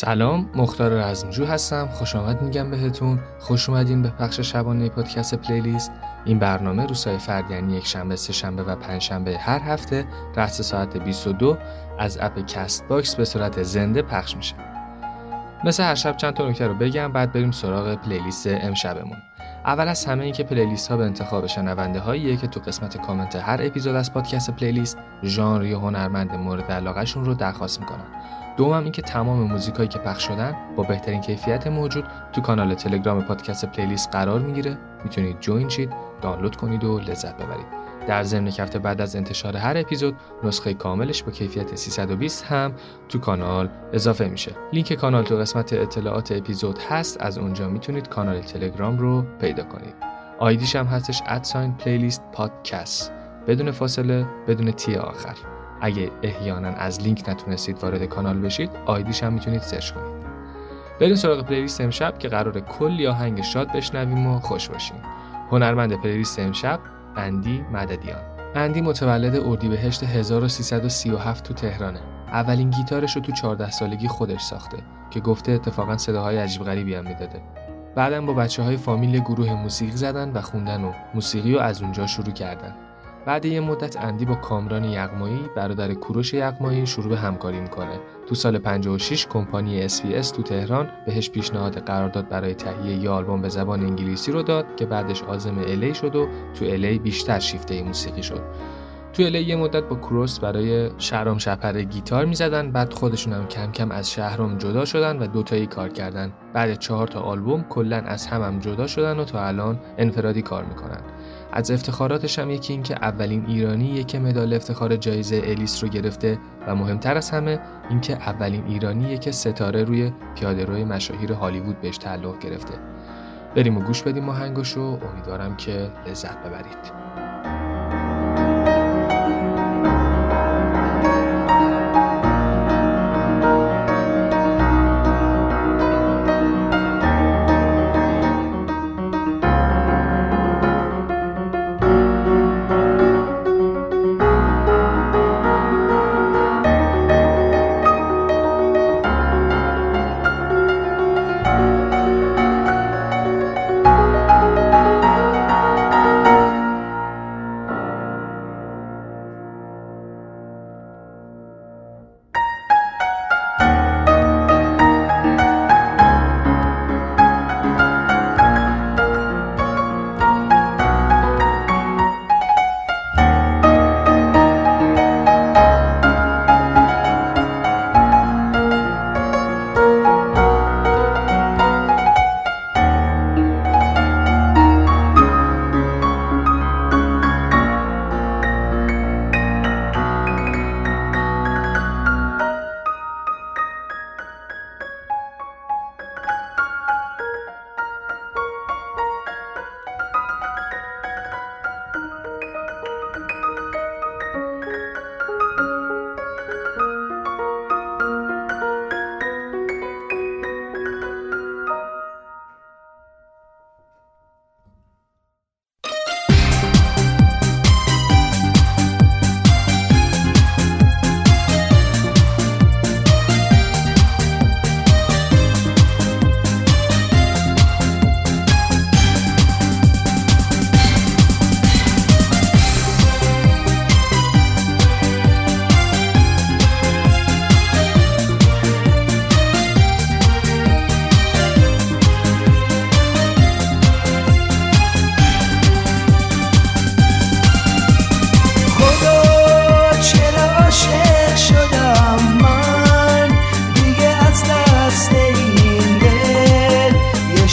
سلام مختار رزمجو هستم. خوش آمد میگم بهتون. خوش اومدین به پخش شبانه پادکست playlist. این برنامه روزهای فرد یعنی یک شنبه سه شنبه و پنج شنبه هر هفته رأس ساعت 22 از app Castbox به صورت زنده پخش میشه. مثل هر شب چند تا نکته رو بگم بعد بریم سراغ playlist امشبمون. اول از همه این که playlist ها به انتخاب شنونده هاییه که تو قسمت کامنت هر اپیزود از پادکست playlist ژانر یا هنرمند مورد علاقهشون رو درخواست می‌کنن. دوم اینکه تمام موزیکایی که پخش شدن با بهترین کیفیت موجود تو کانال تلگرام پادکست playlist قرار می‌گیره. می‌تونید join شید دانلود کنید و لذت ببرید. در ضمن که بعد از انتشار هر اپیزود نسخه کاملش با کیفیت 320 هم تو کانال اضافه میشه. لینک کانال تو قسمت اطلاعات اپیزود هست از اونجا می‌تونید کانال تلگرام رو پیدا کنید. آیدیش هم هستش at sign playlist podcast بدون فاصله بدون T آخر. اگه احیانا از لینک نتونستید وارد کانال بشید ID ش هم می‌تونید search کنید. بریم سراغ playlist امشب که قرار کلی آهنگ شاد بشنویم و خوش باشیم. هنرمند playlist امشب اندی مددیان. اندی متولد اردیبهشت 1337 تو تهرانه. اولین گیتارش رو تو 14 سالگی خودش ساخته که گفته اتفاقا صداهای عجیب غریبی هم می‌داده. بعدم با بچه های فامیل گروه موسیقی زدن و خوندن و موسیقی رو از اونجا شروع کردن. بعد یه مدت اندی با کامران یغمایی برادر کوروش یغمایی شروع به همکاری می‌کنه. تو سال 56 کمپانی SBS تو تهران بهش پیشنهاد قرارداد برای تهیه یه آلبوم به زبان انگلیسی رو داد که بعدش عازم الی شد و تو الی بیشتر شیفته موسیقی شد. تو الی یه مدت با کروس برای شهرام شپره گیتار می‌زدن بعد خودشون هم کم کم از شهرام جدا شدن و دوتایی کار کردن. بعد چهار تا آلبوم کلا از هم, هم جدا شدن و تا الان انفرادی کار می‌کنن. از افتخاراتش هم یکی این که اولین ایرانی که مدال افتخار جایزه الیس رو گرفته و مهمتر از همه اینکه اولین ایرانی که ستاره روی پیادهروی مشاهیر هالیوود بهش تعلق گرفته. بریم و گوش بدیم آهنگش و امیدوارم که لذت ببرید.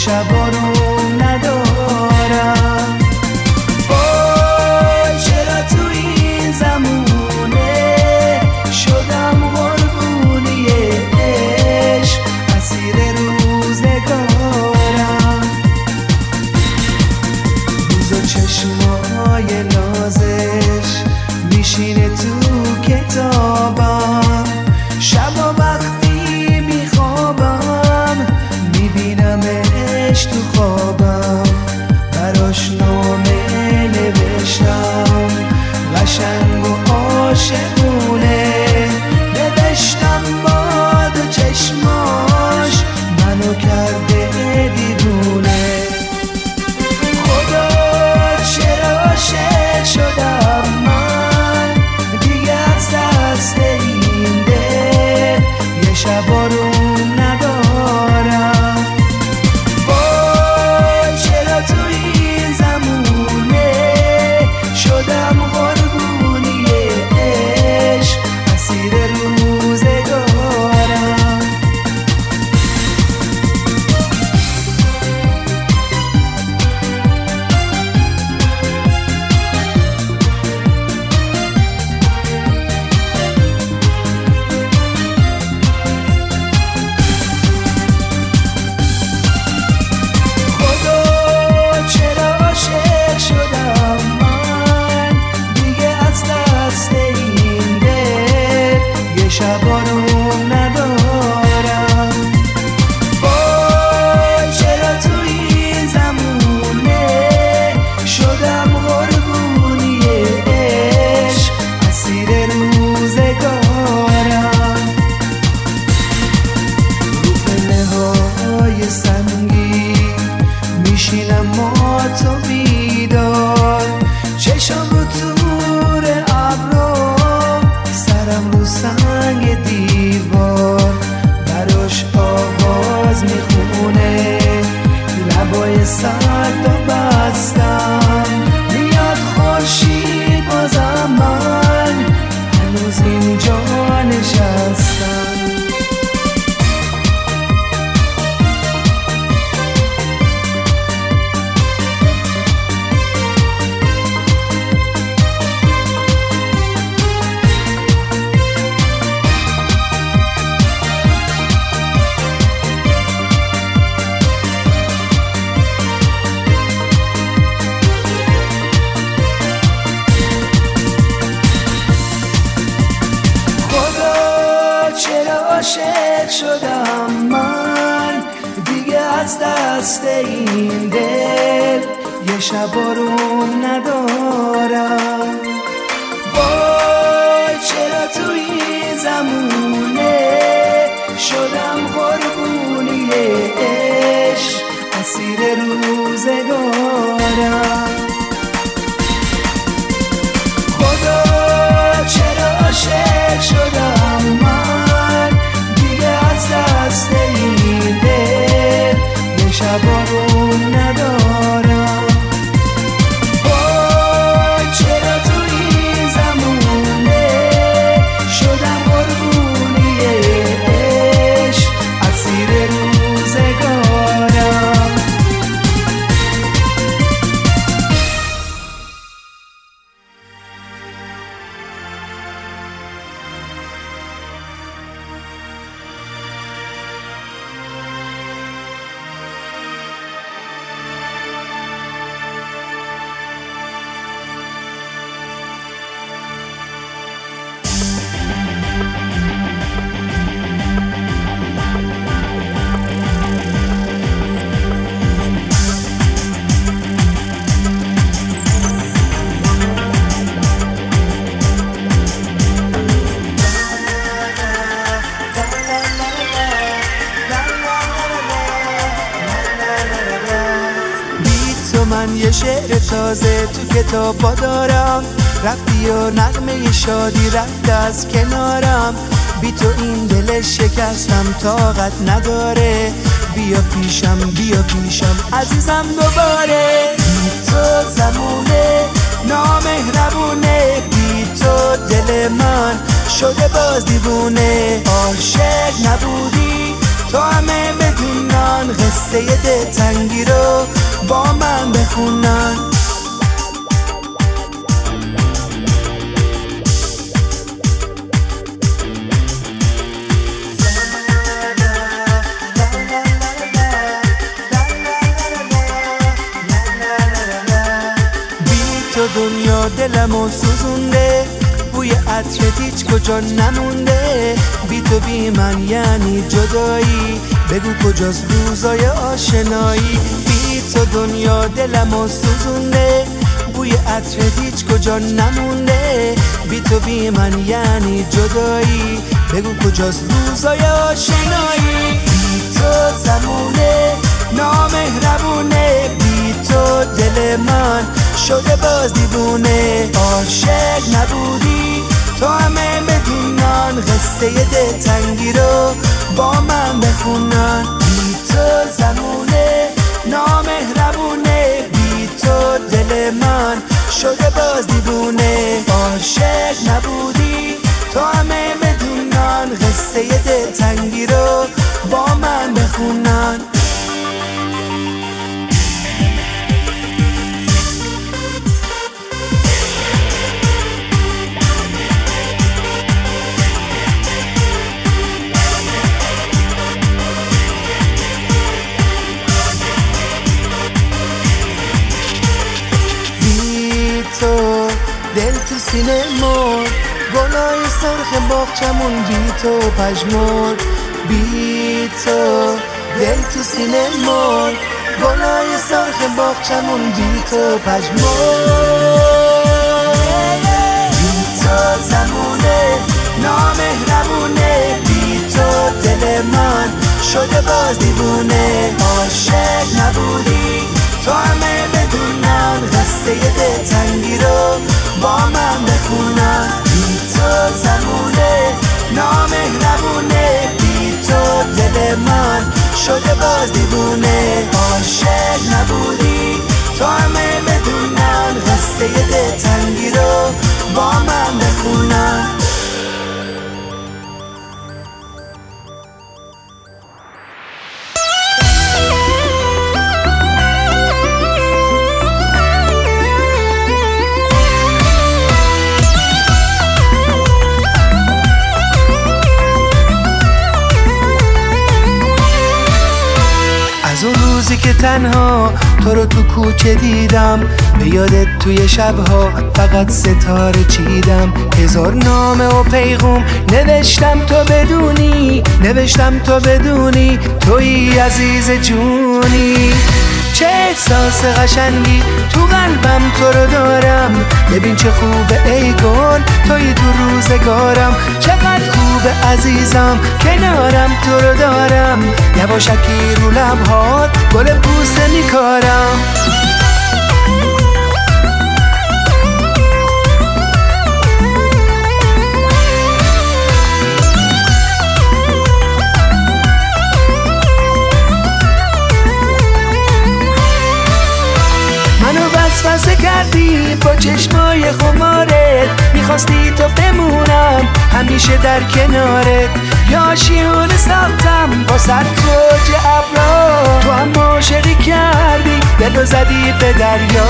عاشقونه نوشتم با رفتی و نغمه شادی رفت از کنارم. بی تو این دل شکستم طاقت نداره. بیا پیشم بیا پیشم عزیزم دوباره. بی تو زمونه نامهربونه. بی تو دل من شده باز دیوونه. عاشق نبودی تو همه بدونن. قصه دلتنگی رو با من بخونن. دلمو سوزونده. بوی عطرت هیچ کجا نمونده. بی تو بی من یعنی جدایی. بگو کجاست روزای آشنایی. بی تو دنیا دلمو سوزونده. بوی عطرت هیچ کجا نمونده. بی تو بی من یعنی جدایی. بگو کجاست روزای آشنایی. بی تو زمونه نامهربونه. بی تو دل من شده باز دیوونه. عاشق نبودی. تو همه بدونن قصه دلتنگی رو با من بخونن. بی تو زمونه نامهربونه. بی تو دل من شده باز دیوونه. عاشق نبودی. تو همه بدونن قصه دلتنگی رو با من بخونن. سینه مرد گلای سرخ باغچمون بی تو پژمرد بی تو دل تو سینه مرد گلای سرخ باغچمون بی تو پژمرد بی تو زمونه نامهربونه بی تو دل من شده باز دیوونه. عاشق نبودی تو همه بدونن قصه دلتنگی رو. با من بخونن بی تو زمونه نامهربونه. بی تو دل من شده باز دیوونه. عاشق نبودی تو همه بدونن. قصه دلتنگی رو با من بخونن روزی که تنها تو رو تو کوچه دیدم. به یادت توی شبها فقط ستاره چیدم. هزار نامه و پیغوم نوشتم تو بدونی نوشتم تو بدونی. توی عزیز جونی. چه احساس قشنگی تو قلبم تو رو دارم. ببین چه خوبه ای گل توی تو روزگارم. چقدر خوبه عزیزم کنارم تو رو دارم. یواشکی رو لبهات گل بوسه میکارم. کردی با چشمای خمارت می‌خواستی تو بمونم همیشه در کنارت. یا شیون ساختم با سر توج ابرا تو هم عاشقی کردی دلو زدی به دریا.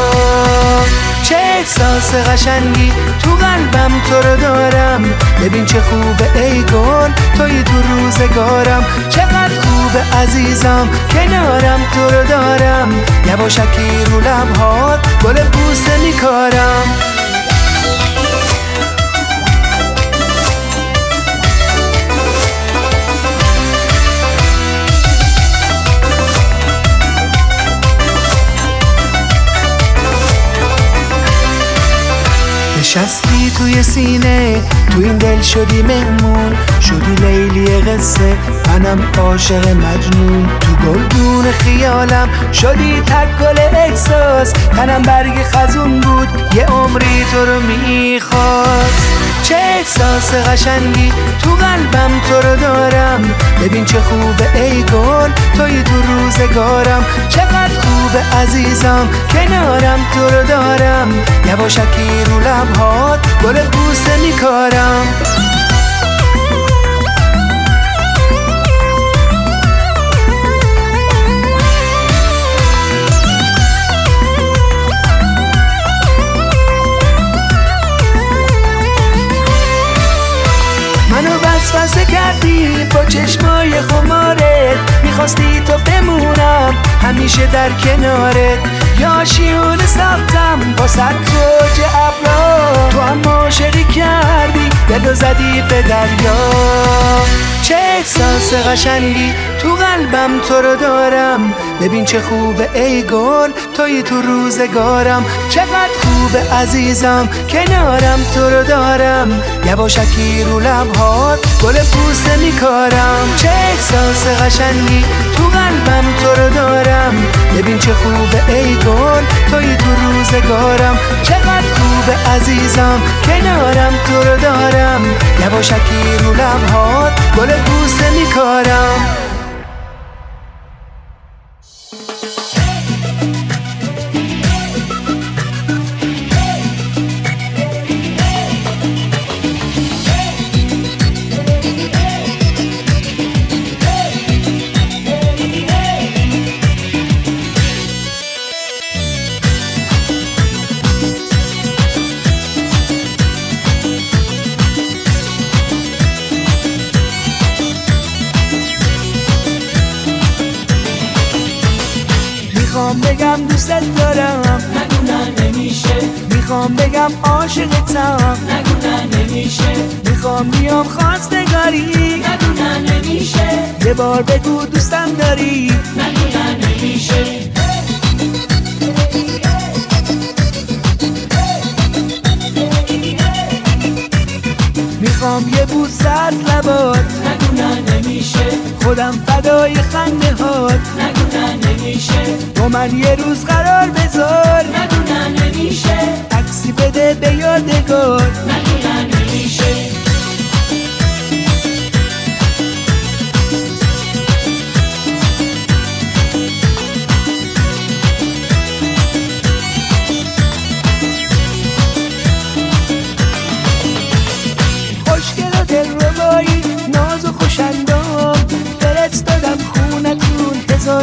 چه احساس قشنگی تو قلبم تو رو دارم. ببین چه خوبه ای گل توی تو روزگارم. چقدر خوبه عزیزم کنارم تو رو دارم. یواشکی رو لبهات گل بوسه میکارم. نشستی توی سینه تو این دل شدی مهمون شدی لیلی قصه. منم عاشق مجنون. تو گلدون خیالم شدی تک گل احساس. تنم برگ خزون بود یه عمری تو رو می‌خواست. چه احساس قشنگی تو قلبم تو رو دارم. ببین چه خوبه ای گل توی تو روزگارم. چقدر خوبه عزیزم کنارم تو رو دارم. یواشکی رو لبهات گل بوسه میکارم. وسوسه کردی با چشمای خمارت. می‌خواستی تو بمونم همیشه در کنارت. یا شیون ساختم با سر توج ابرا. تو هم عاشقی کردی دلو زدی به دریا. چه احساس قشنگی تو قلبم تو رو دارم. ببین چه خوبه ای گل توی تو روزگارم. چقدر خوبه عزیزم کنارم تو رو دارم. یواشکی رو لبهات گل پوسته میکارم. چه احساس قشنگی تو قلبم تو رو دارم. ببین چه خوبه ای گل توی تو روزگارم. چقدر خوبه عزیزم کنارم تو رو دارم. یواشکی رو لبهات گل پوسته میکارم. دوستت دارم. نگو نه نمیشه. می‌خوام بگم عاشقتم نگو نه نمیشه. می‌خوام بیام خواستگاری. نگو نه نمیشه. یه بار بگو دوستم داری. نگو نه نمیشه. می‌خوام یه بوس از لبات. نگو نه نمیشه خودم فدای خنده هات. نگو نه نمیشه با من یه روز قرار بذار. نگو نه نمیشه. عکسی بده به یادگار. نگو نه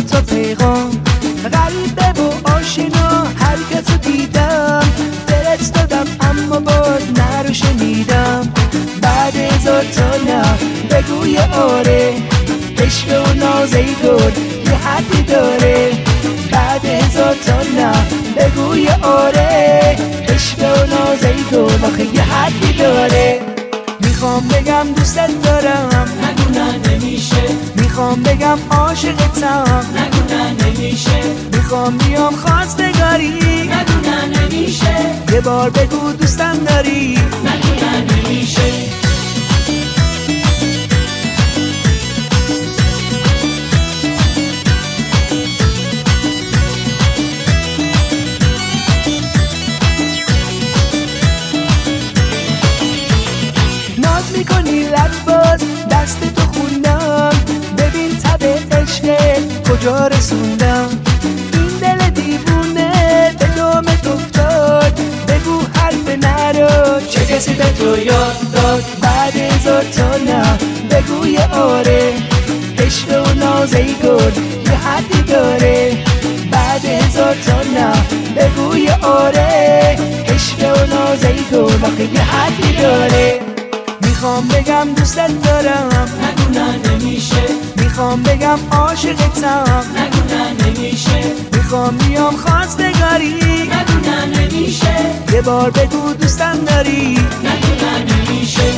تو پیغام. غریبه و آشنا هر کسو دیدم. فرستادم اما باز نرو شنیدم. بعد هزار تا نه بگوی آره. عشق و نازه گل یه حدی داره. بعد هزار تا نه بگوی آره. عشق و نازه گل آخه یه حدی داره. می‌خوام بگم دوستت دارم. نگو نمیشه. می‌خوام بگم عاشقتم نگو نه نمیشه. می‌خوام بیام خواستگاری. نگو نه نمیشه. یه بار بگو دوستم داری. نگو نه نمیشه. می‌کنی لب باز دست تو کجا رسوندم. این دل دیوونه به دامت افتاد. بگو حرف نرو. چه کسی به تو یاد داد؟ بعد هزار تا نه. بگوی آره. عشق و ناز ای گل یه حدی داره. بعد هزار تا نه. بگوی آره. عشق و ناز ای گل آخه یه حدی داره. می‌خوام بگم دوستت دارم. نه نمیشه. می‌خوام بگم عاشقتم نگو نه نمیشه. می‌خوام بیام خواستگاری. نگو نه نمیشه. یه بار بگو دوستم داری. نگو نه نمیشه.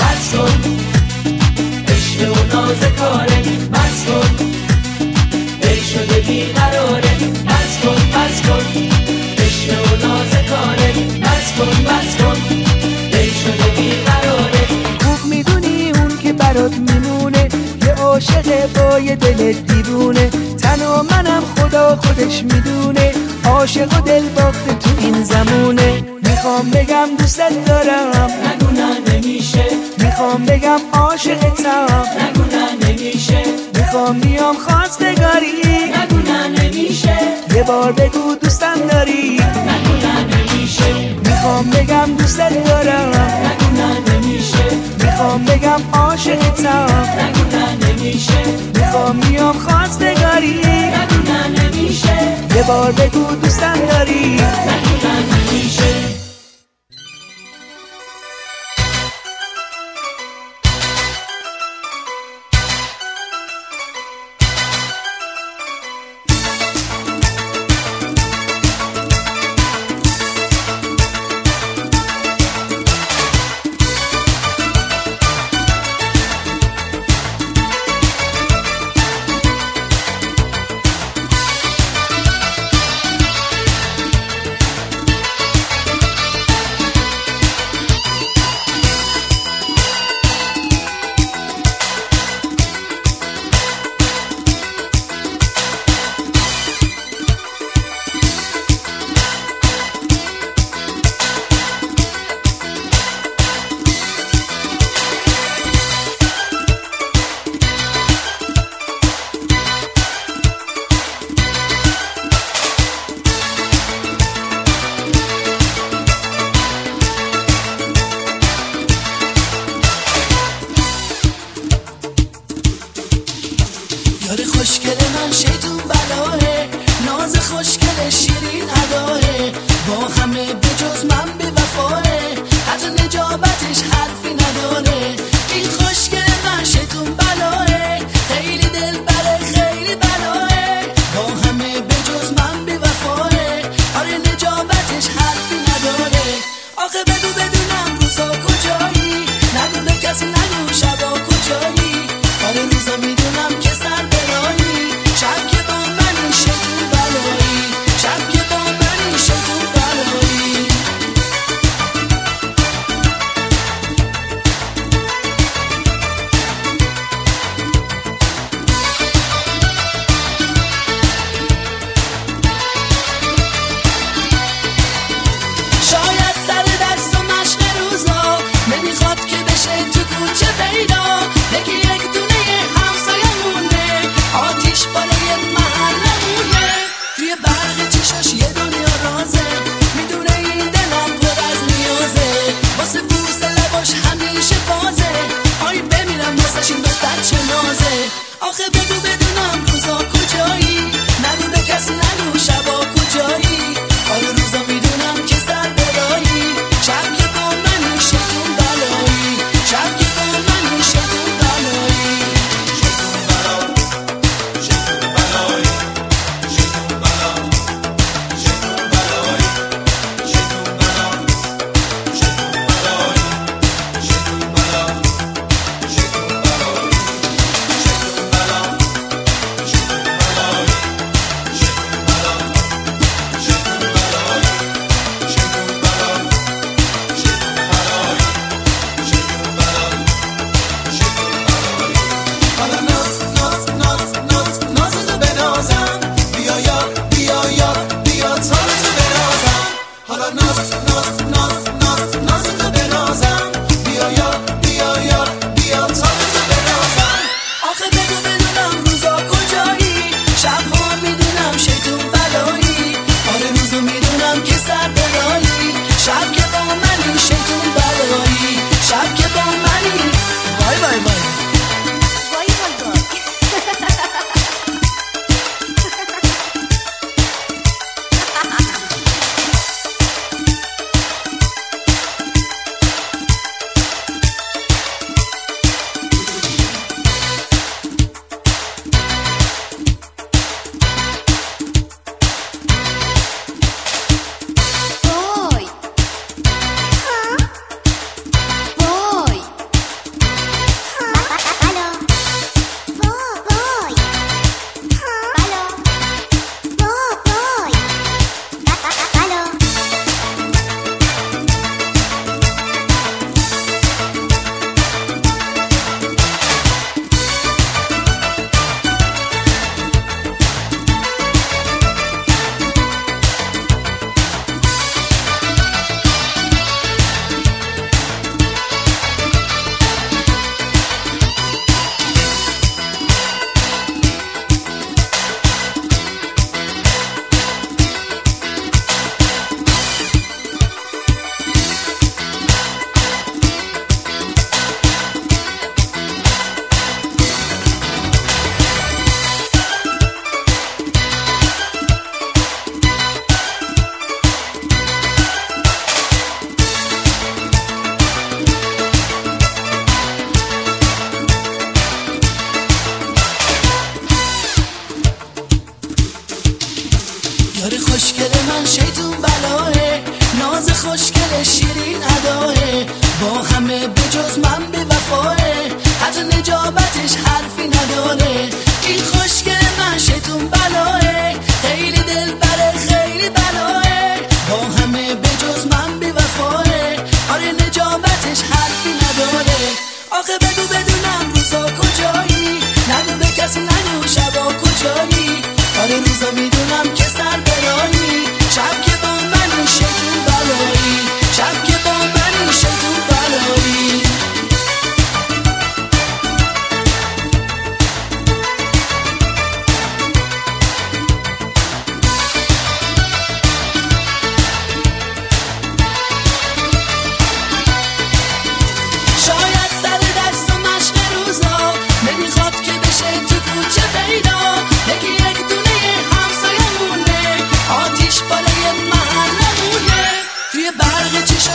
بس کن. عشق و ناز کاره. بس کن. کن بس کن دل شده بیقراره. خوب می‌دونی اون که برات میمونه. یه عاشق با یه دل دیوونه. و منم خدا خودش می‌دونه. عاشق و دل باخته تو این زمونه. می‌خوام بگم دوستت دارم. نگو نه نمیشه. می‌خوام بگم عاشقتم. نگو نه نمیشه. می‌خوام بیام خواستگاری. نگو نه نمیشه. یه بار بگو دوستم داری. نگو نه نمیشه. می‌خوام بگم دوستت دارم. نگو نه نمیشه. می‌خوام بگم عاشقتم. نگو نه نمیشه. می‌خوام بیام خواستگاری. نگو نه نمیشه. یه بار بگو دوستم داری. نگو نه نمیشه. no آخه بگو بدونم روزا کجایی؟ نگو به کسی نگو شبا کجایی؟ آره روزا می‌دونم که سر برایی. شب که با من شکل بلایی شب که با من شکل بلایی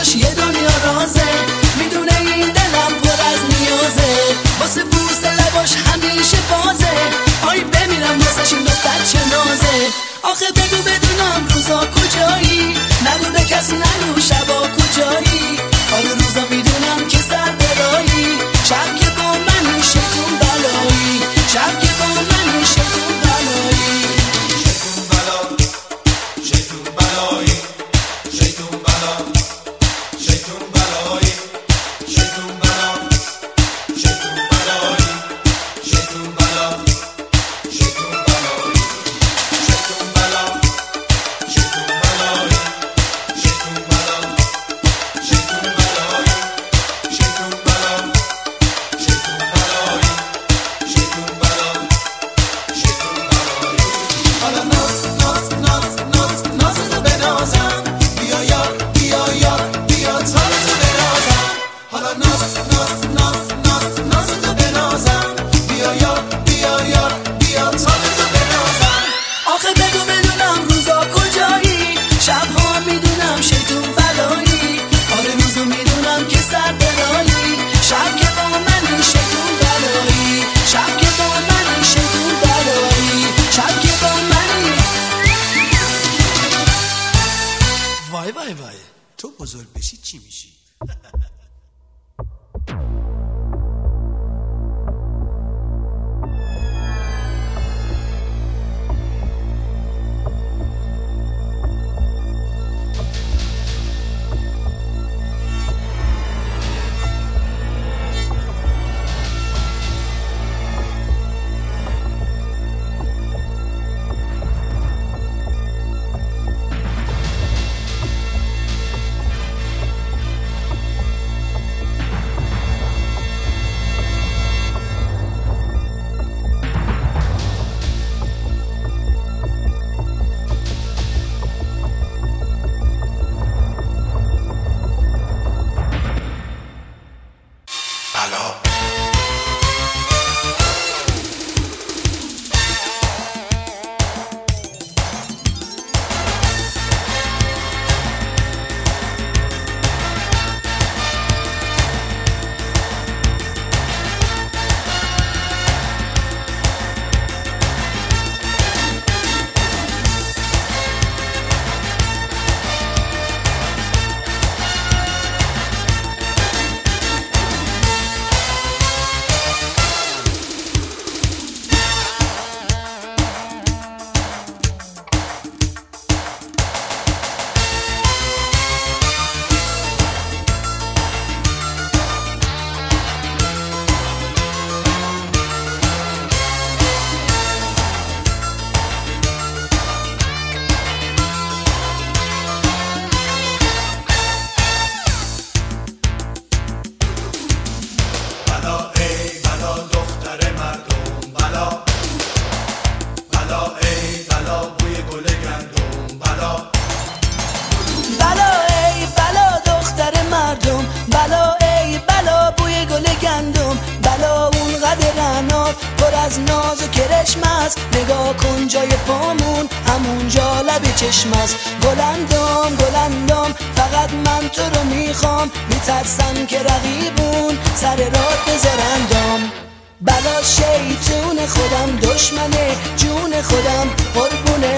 همش یه دنیا رازه. می‌دونه این دلم پر از نیازه. واسه بوس لباش همیشه بازه. آی بمیرم واسه این دختر چه نازه. آخه بگو بدونم روزا کجایی. نبوده کس نگو شبا کجایی. حال روزا می‌دونم که سر برایی. شب که با منش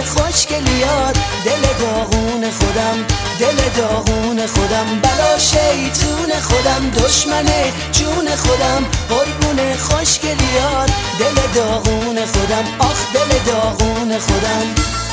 خوشگلیات دل داغون خودم دل داغون خودم. بلا شیطون خودم دشمنه جون خودم. قربون خوشگلیات دل داغون خودم. آخ دل داغون خودم.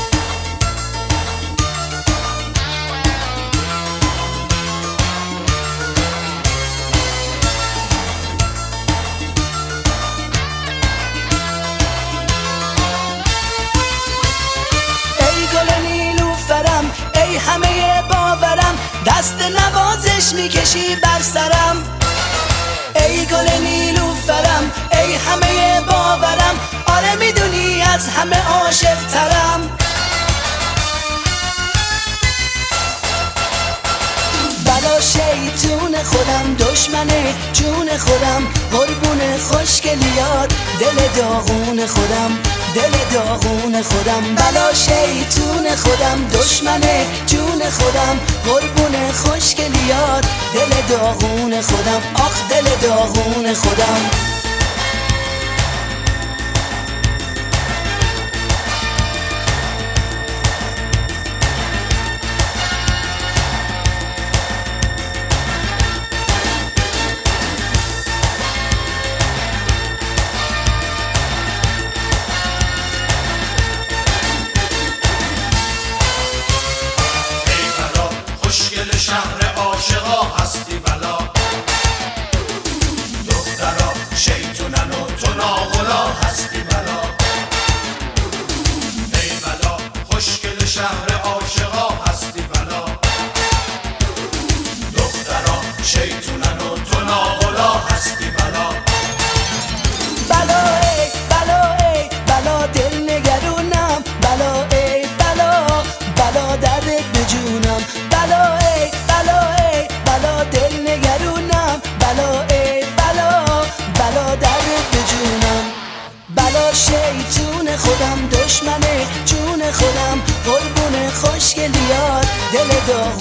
آتش می‌کشی بر سرم. ای گل نیلوفرم ای همه باورم. آره می‌دونی از همه عاشق ترم ستون خودم دشمنه جون خودم قربون خوشگلیات دل داغون خودم دل داغون خودم. بلا شیطون خودم دشمنه جون خودم قربون خوشگلی دل داغون خودم آخ دل داغون خودم.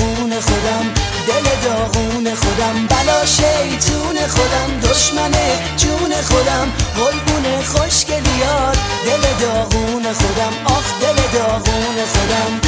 خون خودم دل داغون خودم بلا شیطون خودم دشمنه جون خودم حلبون خوشگلیار دل داغون خودم آخ دل داغون خودم.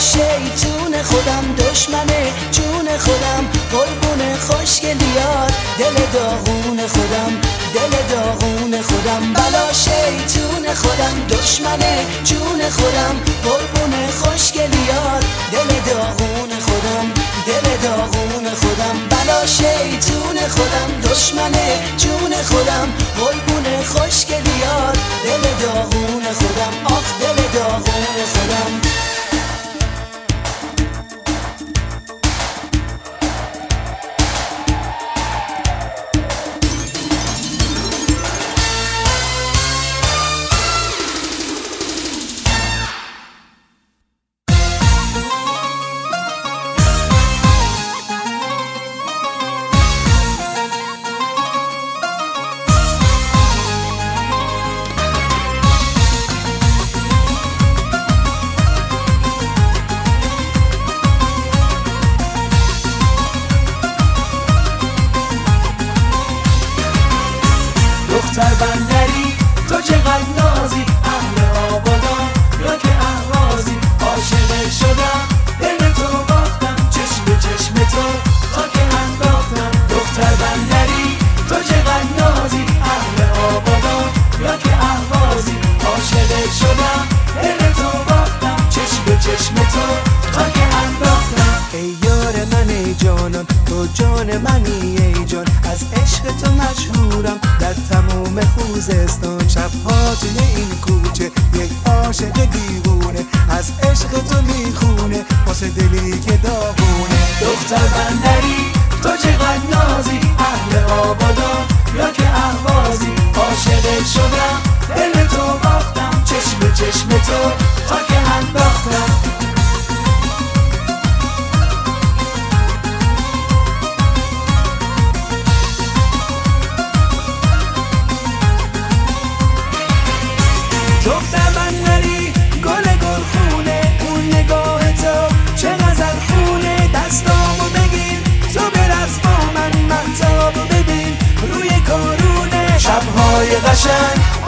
شیطون خودم دشمنه جون خودم قربون خوشگلیات دل داغون خودم دل داغون خودم. بلا شیطون خودم دشمنه جون خودم قربون خوشگلیات دل داغون خودم دل داغون خودم. بلا شیطون خودم دشمنه جون خودم قربون خوشگلیات دل داغون خودم آخ دل داغون خودم.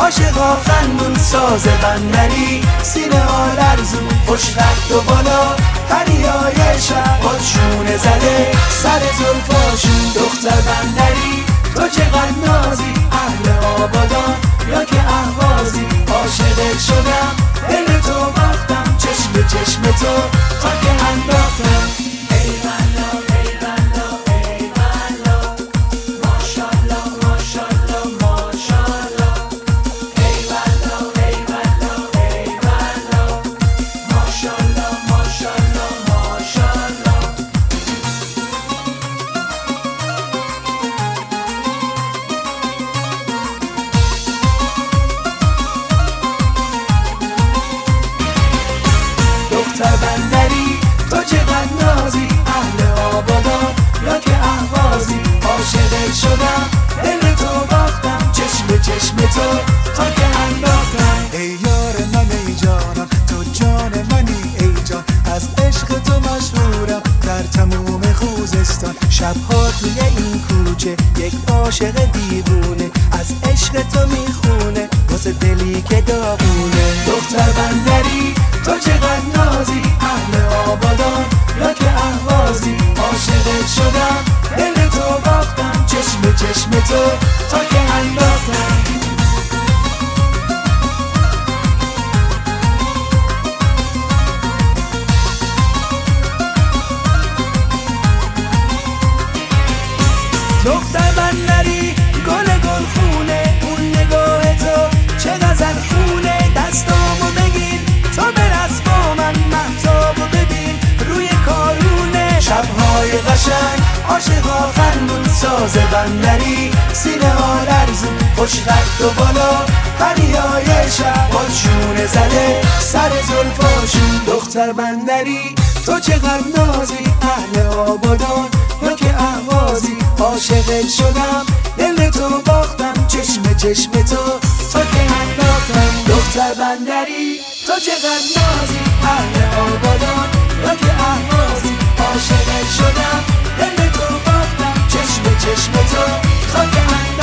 عاشقا خندون ساز بندری. سینه ها لرزون خط و بالا. هریای شب بادشونه زده. سر زلفاشون دختر بندری. تو چقدر نازی اهل آبادان. یا که اهوازی عاشقت شدم. دل تو باختم چشم چشم تو. تا که انداختم. خندون ساز بندری سینه ها لرزون خوش خط و بالا هریای شب بادشونه زده سر زلفاشون دختر بندری. تو چقدر نازی اهل آبادان یا که اهوازی عاشقت شدم دل تو باختم چشم چشم تو تا که انداختم دختر بندری. تو چقدر نازی اهل آبادان یا که اهوازی عاشقت شدم. تو چشم تو تا که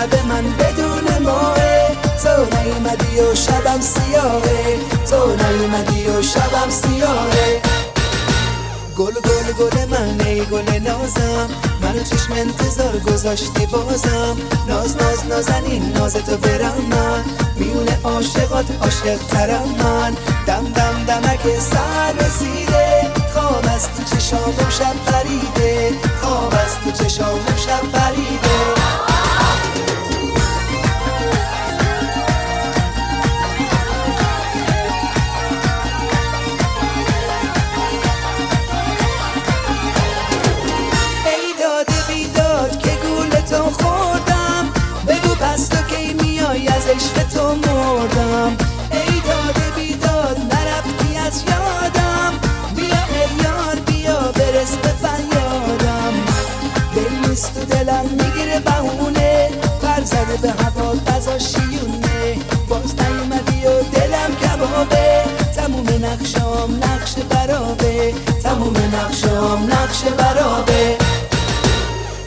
شب من بدون ماه تو نیومدی و شبم سیاهه. تو نیومدی و شبم سیاهه. گل گل گل من ای گل نازم. منو چشم انتظار گذاشتی بازم. ناز ناز نازنین ناز تو برم من. میونه عاشقات عاشق ترم من. دم دم دمک سر رسیده. خواب از تو چشامم شب پریده. خواب از تو چشامم شب پریده. نقش برابه.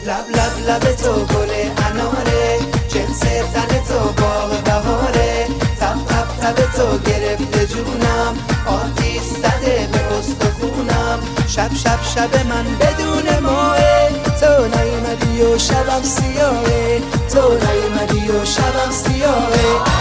لب لب لب تو گل اناره. جنس تن تو باغ بهاره. تب تب تب تو گرفته جونم. آتیش زده به خونم شب شب شب من بدون ماه تو نیومدی و شبم سیاهه. تو نیومدی و شبم سیاهه.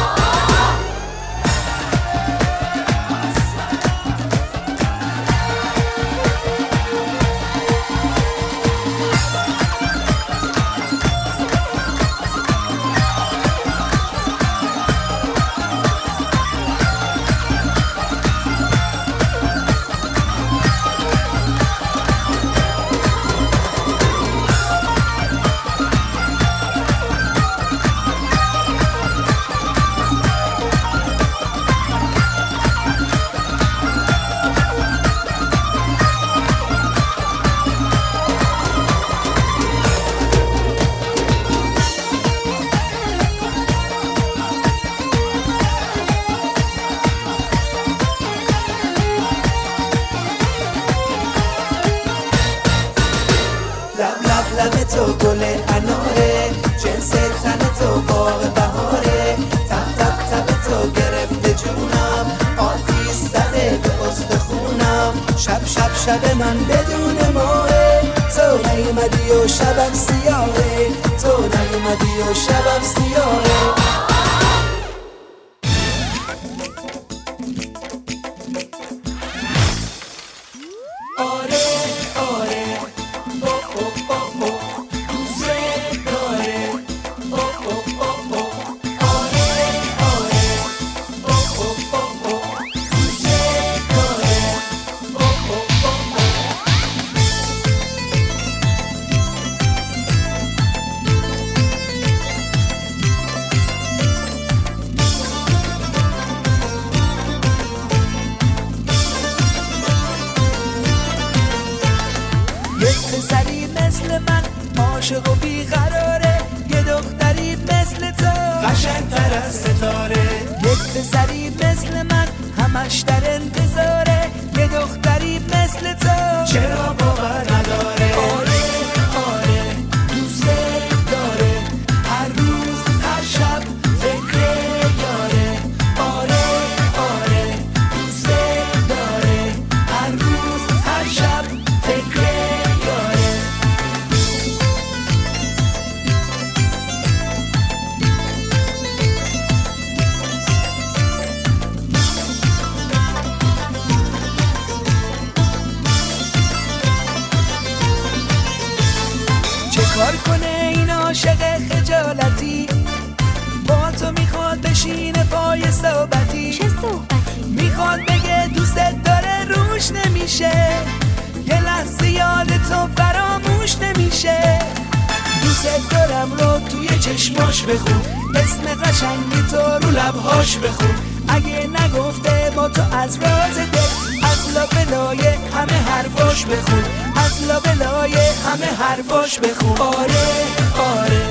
من بدون ماه. تو نیومدی و شبم سیاهه. تو نیومدی و شبم سیاهه. عاشق و بیقراره. یه دختری مثل تو. قشنگتر از ستاره. یک پسری مثل من همش در انتظاره. یه دختری مثل تو. چرا باور چشماش بخون. اسم قشنگی تو رو لبهاش بخون. اگه نگفته با تو از راز دل از لابلای همه حرفاش بخون. از لابلای همه حرفاش بخون. آره آره.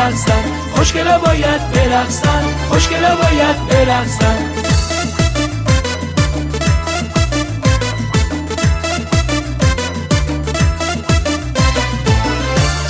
برقصن خوشگلا باید برقصن خوشگلا باید برقصن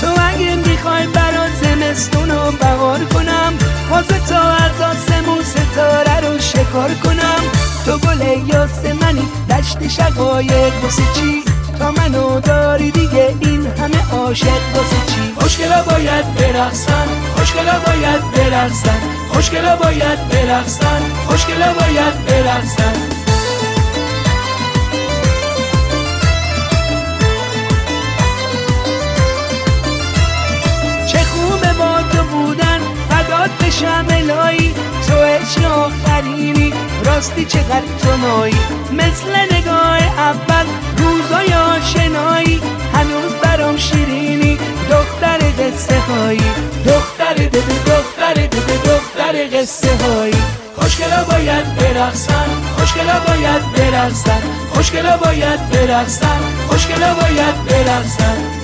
تو اگه می‌خوای برات زمستون رو بهار کنم باز تا از آسمون ستاره رو شکار کنم. تو گل یاس منی دشت شقایق واسه چی؟ تا منو داری دیگه این همه عاشق واسه چی؟ خوشگلا باید برقصن خوشگلا باید برقصن خوشگلا باید برقصن خوشگلا باید برقصن. رد شم الهی تو عشق آخرینی راستی چقدر تو مایی مثل نگاه اول روزای آشنایی. هنوز برام شیرینی. دختر قصه هایی. دختر دده دختر دده دختر قصه هایی. خوشگلا باید برخصن خوشگلا باید برخصن خوشگلا باید برخصن خوشگلا باید برقصن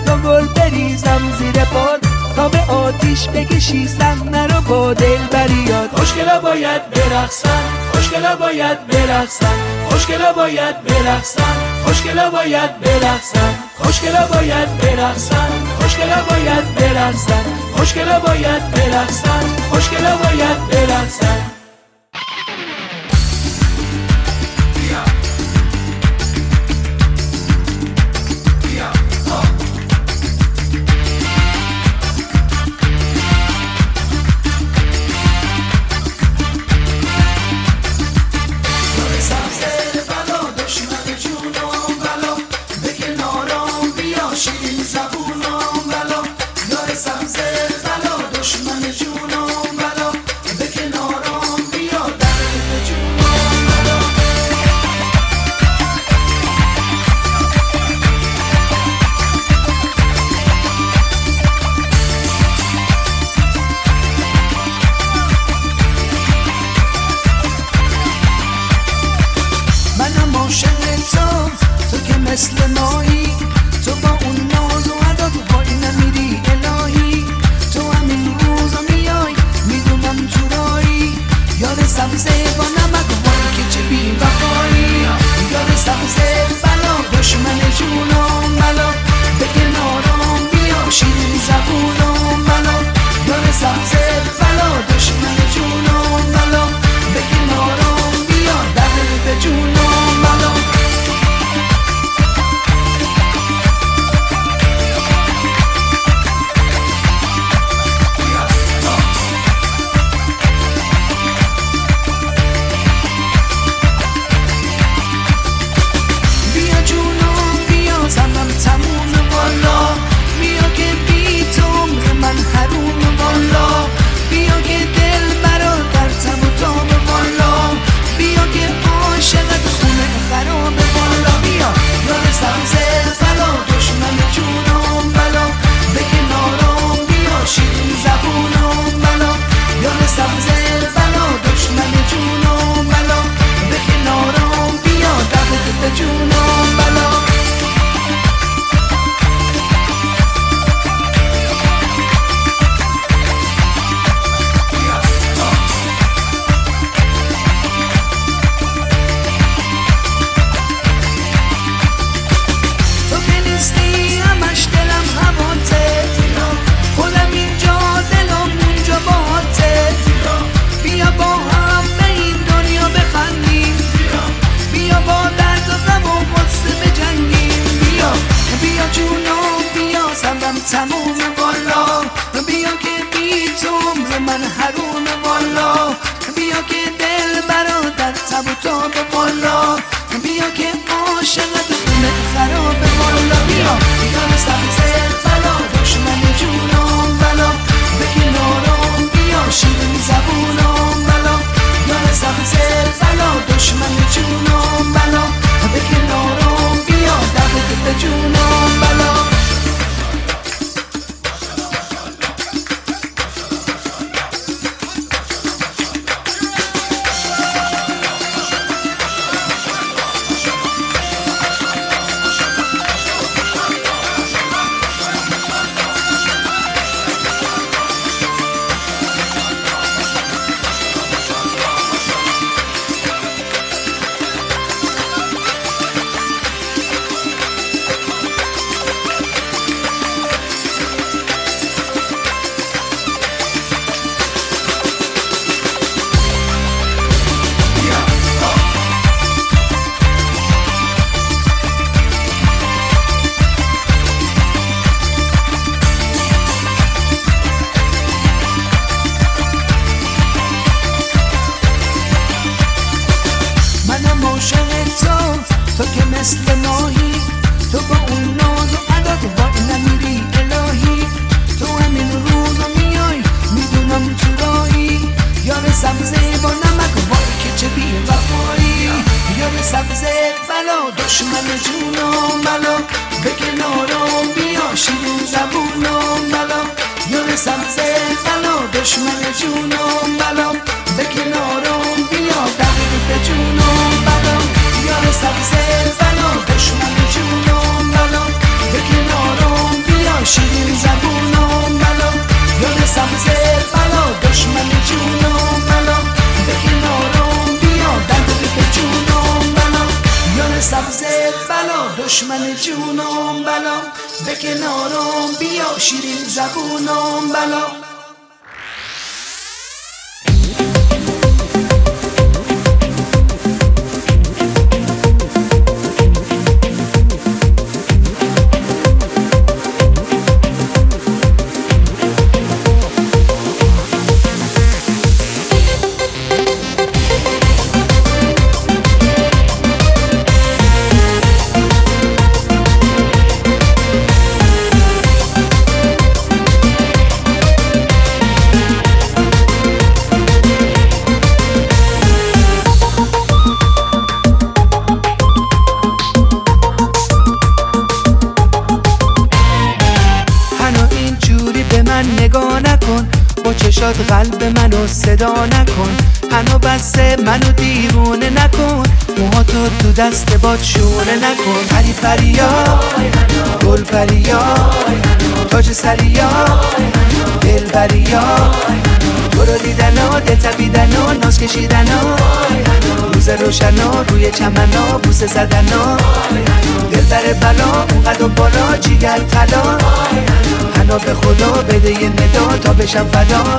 مثل گل بریزم زیر پاد تا به آتیش بکشی سحنه رو با دل بریاد خوشگلا باید برخصن خوشگلا باید برخصن خوشگلا باید برخصن خوشگلا باید برخصن خوشگلا باید برخصن خوشگلا باید برخصن خوشگلا باید برخصن خوشگلا باید برخصن باش من جونم بلا به کنارم بیا شیرین زبونم بلا. یار سبزه بلا دشمن جونم بلا به کنارم بیا دقیق جونم بلا. یار سبزه بلا دشمن جونم بلا به کنارم بیا شیرین زبونم بلا. یار سبزه بلا دشمن جونم بلا به کنارم بیا شیرین زبونم بلا. دل و ناز کشیدن روز روشنا روی چمنا بوسه زدن دل در بلا اونقدر بالا جیگر طلا. حنا به خدا بده یه ندا تا بشم فدا.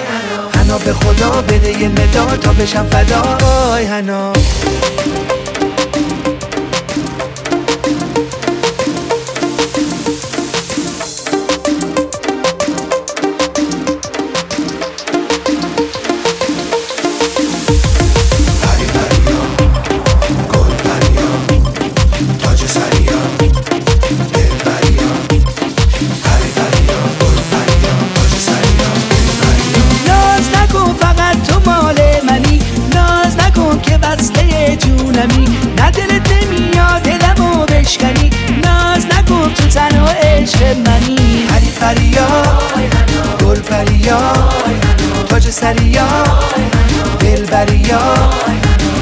به خدا بده یه ندا تا بشم فدا. آی هنا. دل بریا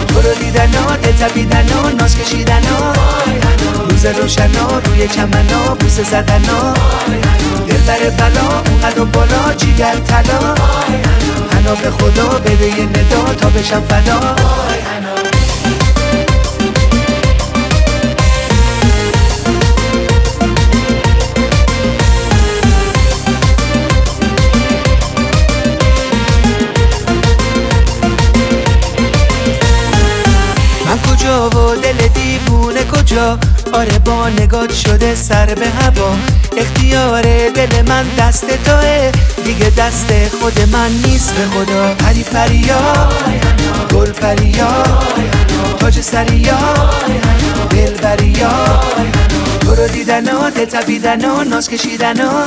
تو رو دیدن ها دل تبیدن ها ناز کشیدن ها روز روشنا روی چمنا بوسه زدن ها دل بر بلا اونقدر بالا جیگر طلا. هنا به خدا بده یه ندا تا بشم فدا کجا؟ آره با نگات شده سر به هوا. اختیار دل من دست توه. دیگه دست خود من نیست به خدا. پری پریا گل پریا تاج سریا دل بریا تو رو دیدن ها دل تبیدن ها ناز کشیدن ها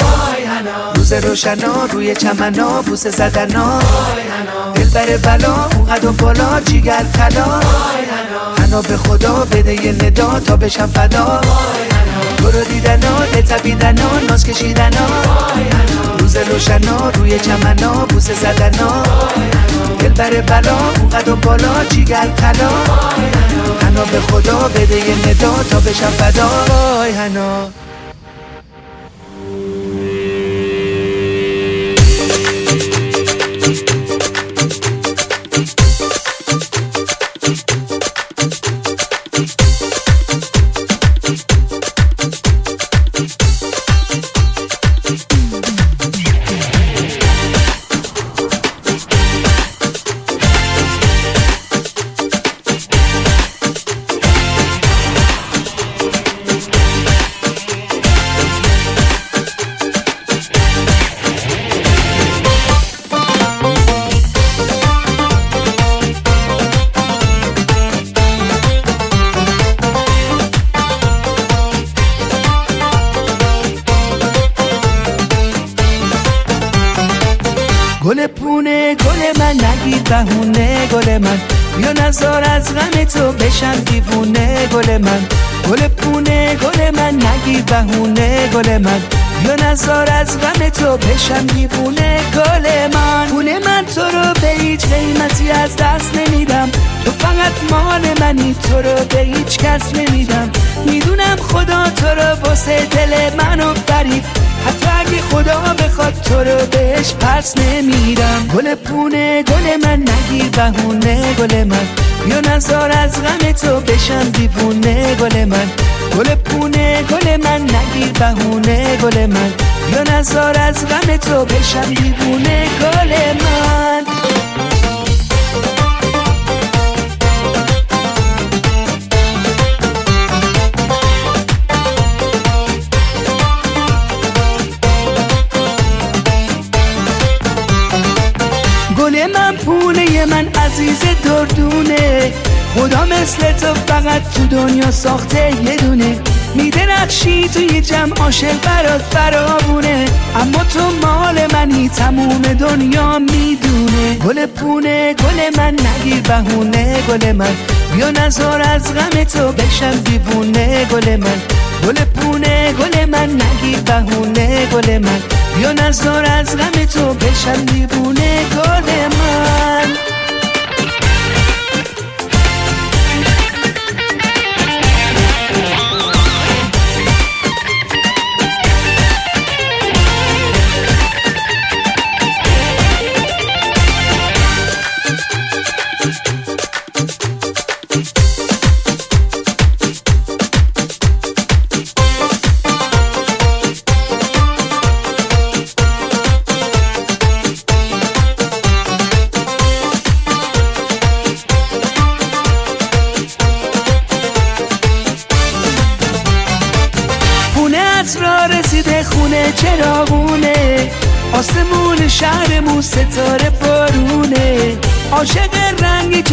روز روشنا روی چمنا بوسه زدن ها دل بر بلا اونقدر بالا جیگر طلا. منو به خدا بده یه ندا تا بشم فدا. تو رو دیدن ها تبیدن ها ناز کشیدن ها. روز روشنا روی چمنا بوسه زدن ها. دل بر بلا اونقدر بالا جیگر طلا. هنا به خدا بده یه ندا تا بشم فدا. وای هنا. گل من. یا نزار از غم تو بشم دیوونه گل من. گل پونه گل من نگیر بهونه گل من. یا نزار از غم تو بشم دیوونه گل من. عاشق برات فرابونه اما تو مال منی تموم دنیا می‌دونه. گل پونه گل من نگیر بهونه گل من. بیا نزار از غم تو بشم دیوونه گل من. گل پونه گل من نگیر بهونه گل من. بیا نزار از غم تو بشم دیوونه گل من.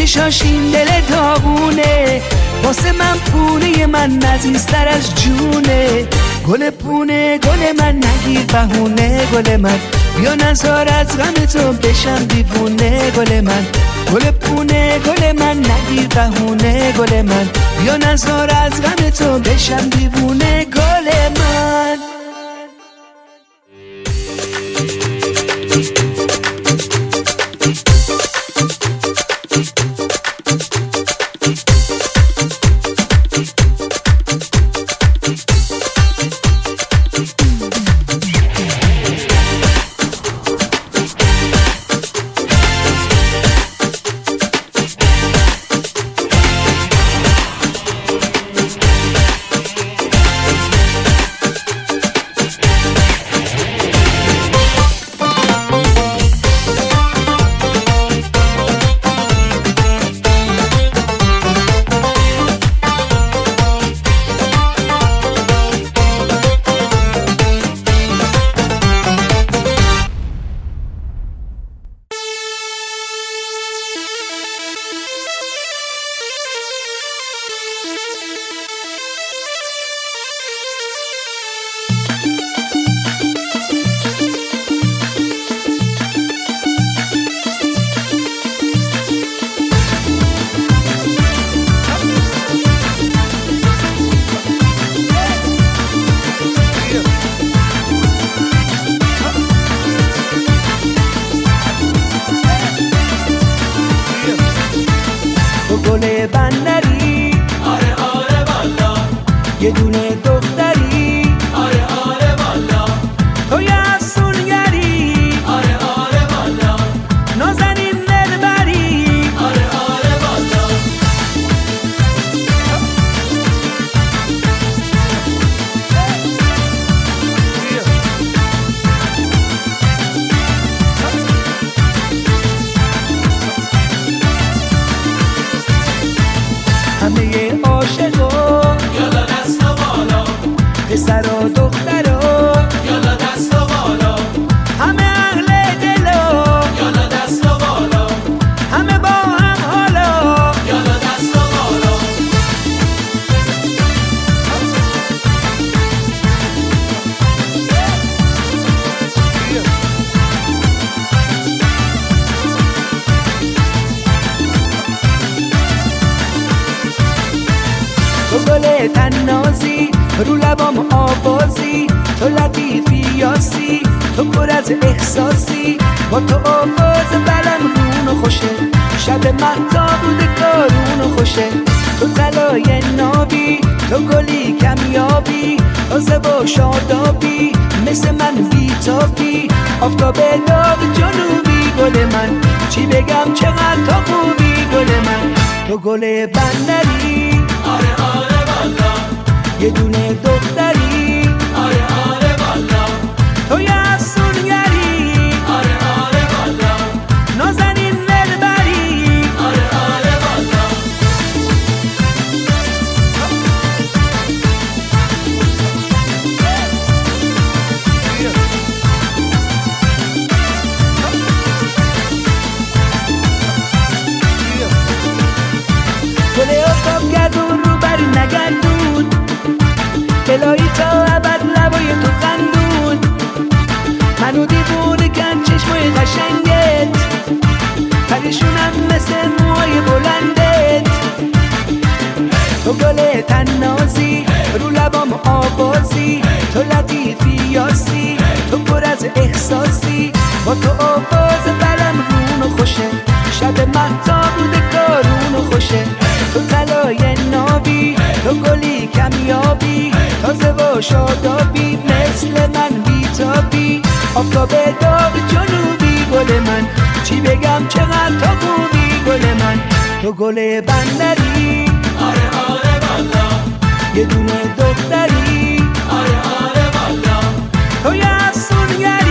رنگ چشاشین دل داغونه. واسه من پونه من نزیستر از جونه. گل پونه گل من نگیر بهونه. گل من بیا نزار از غم تو بشم دیوونه. گل من گل پونه گل من نگیر بهونه. گل من بیا نزار از غم تو بشم دیوونه. گل من. شادابی مثل من بیتابی. آفتاب داغ جنوبی گل من. چی بگم چقدر تا خوبی گل من. تو گل بندری. آره آره والا. یه دونه دختری. آره آره والا. تو یه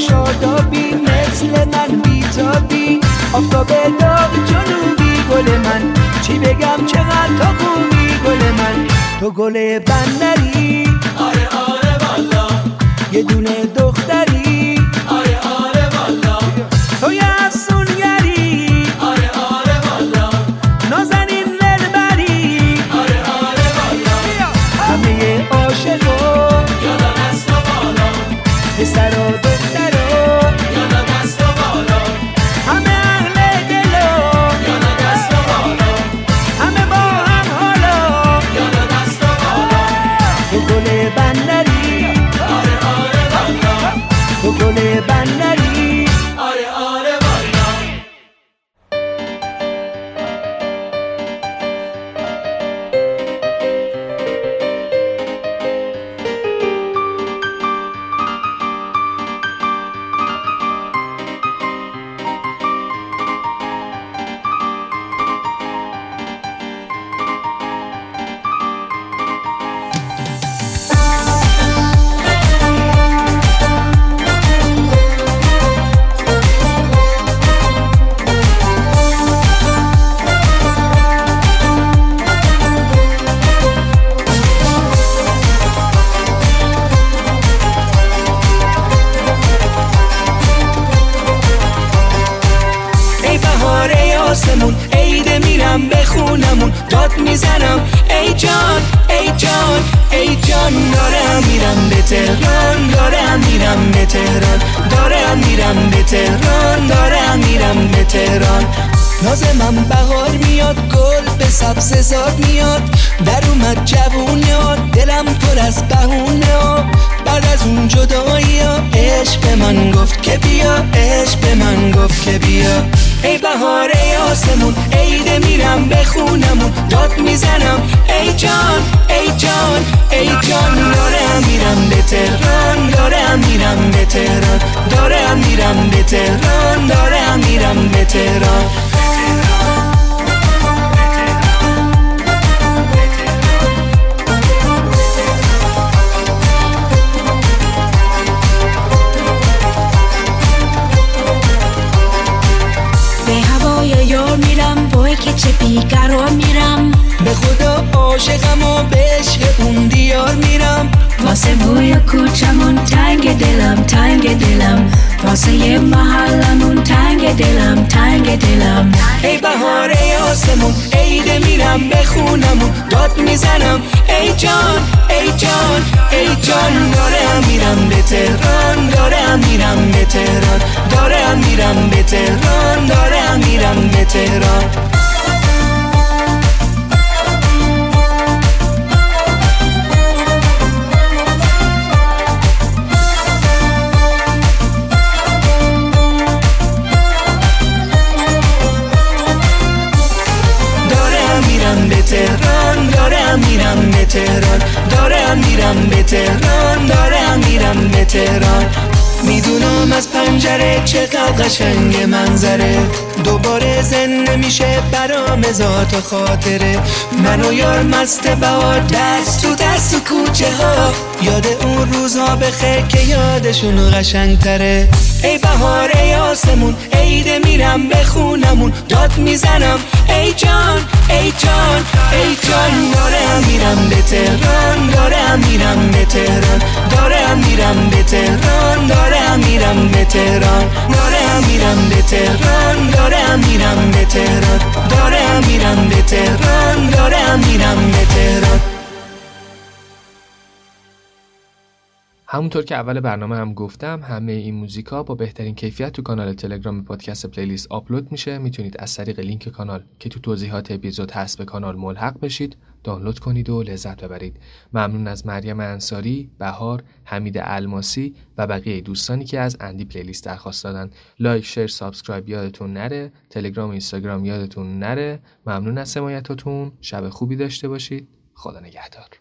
شادابی مثل من بیتابی. آفتاب داغ جنوبی گل من. چی بگم چقدر تا خوبی گل من. تو گل بندری. آره آره والا. یه دونه دختری. آره آره والا. تو یه افسونگری آره آره والا. نازنین دلبری آره آره والا. همه عاشقا یادم از تو بالا. پسرا دلم تنگ دلم. واسه محلمون تنگ دلم تنگ دلم. ای بهاره آسمون عید میرم به خونمون. داد می‌زنم ای جان ای جان ای جان. دارم میرم به تهران دارم میرم به تهران. دارم میرم به تهران دارم میرم به تهران. میرم به تهران دارم میرم به تهران دارم میرم به تهران می‌دونم از پنجره چقدر قشنگ منظره. دوباره زنده میشه برام ذات و خاطره. من و یار مست بهار دست تو دست تو کوچه ها. یاد اون روزها بخیر که یادشون قشنگ تره ای بهاره آسمون عید میرم به خونمون داد می‌زنم. ای جان ای جان ای جان دارم میرم به تهران دارم میرم به تهران. دارم میرم به تهران دارم میرم به تهران. دارم میرم به تهران دارم میرم به تهران. دارم میرم به تهران دارم میرم به تهران. همونطور که اول برنامه هم گفتم همه این موزیکا با بهترین کیفیت تو کانال تلگرام پادکست پلیلیست آپلود میشه. می‌تونید از طریق لینک کانال که تو توضیحات اپیزود هست به کانال ملحق بشید دانلود کنید و لذت ببرید. ممنون از مریم انصاری بهار حمید الماسی و بقیه دوستانی که از اندی playlist درخواست دادن. like share subscribe یادتون نره. تلگرام اینستاگرام یادتون نره. ممنون از حمایتاتون. شب خوبی داشته باشید. خدا نگهدار.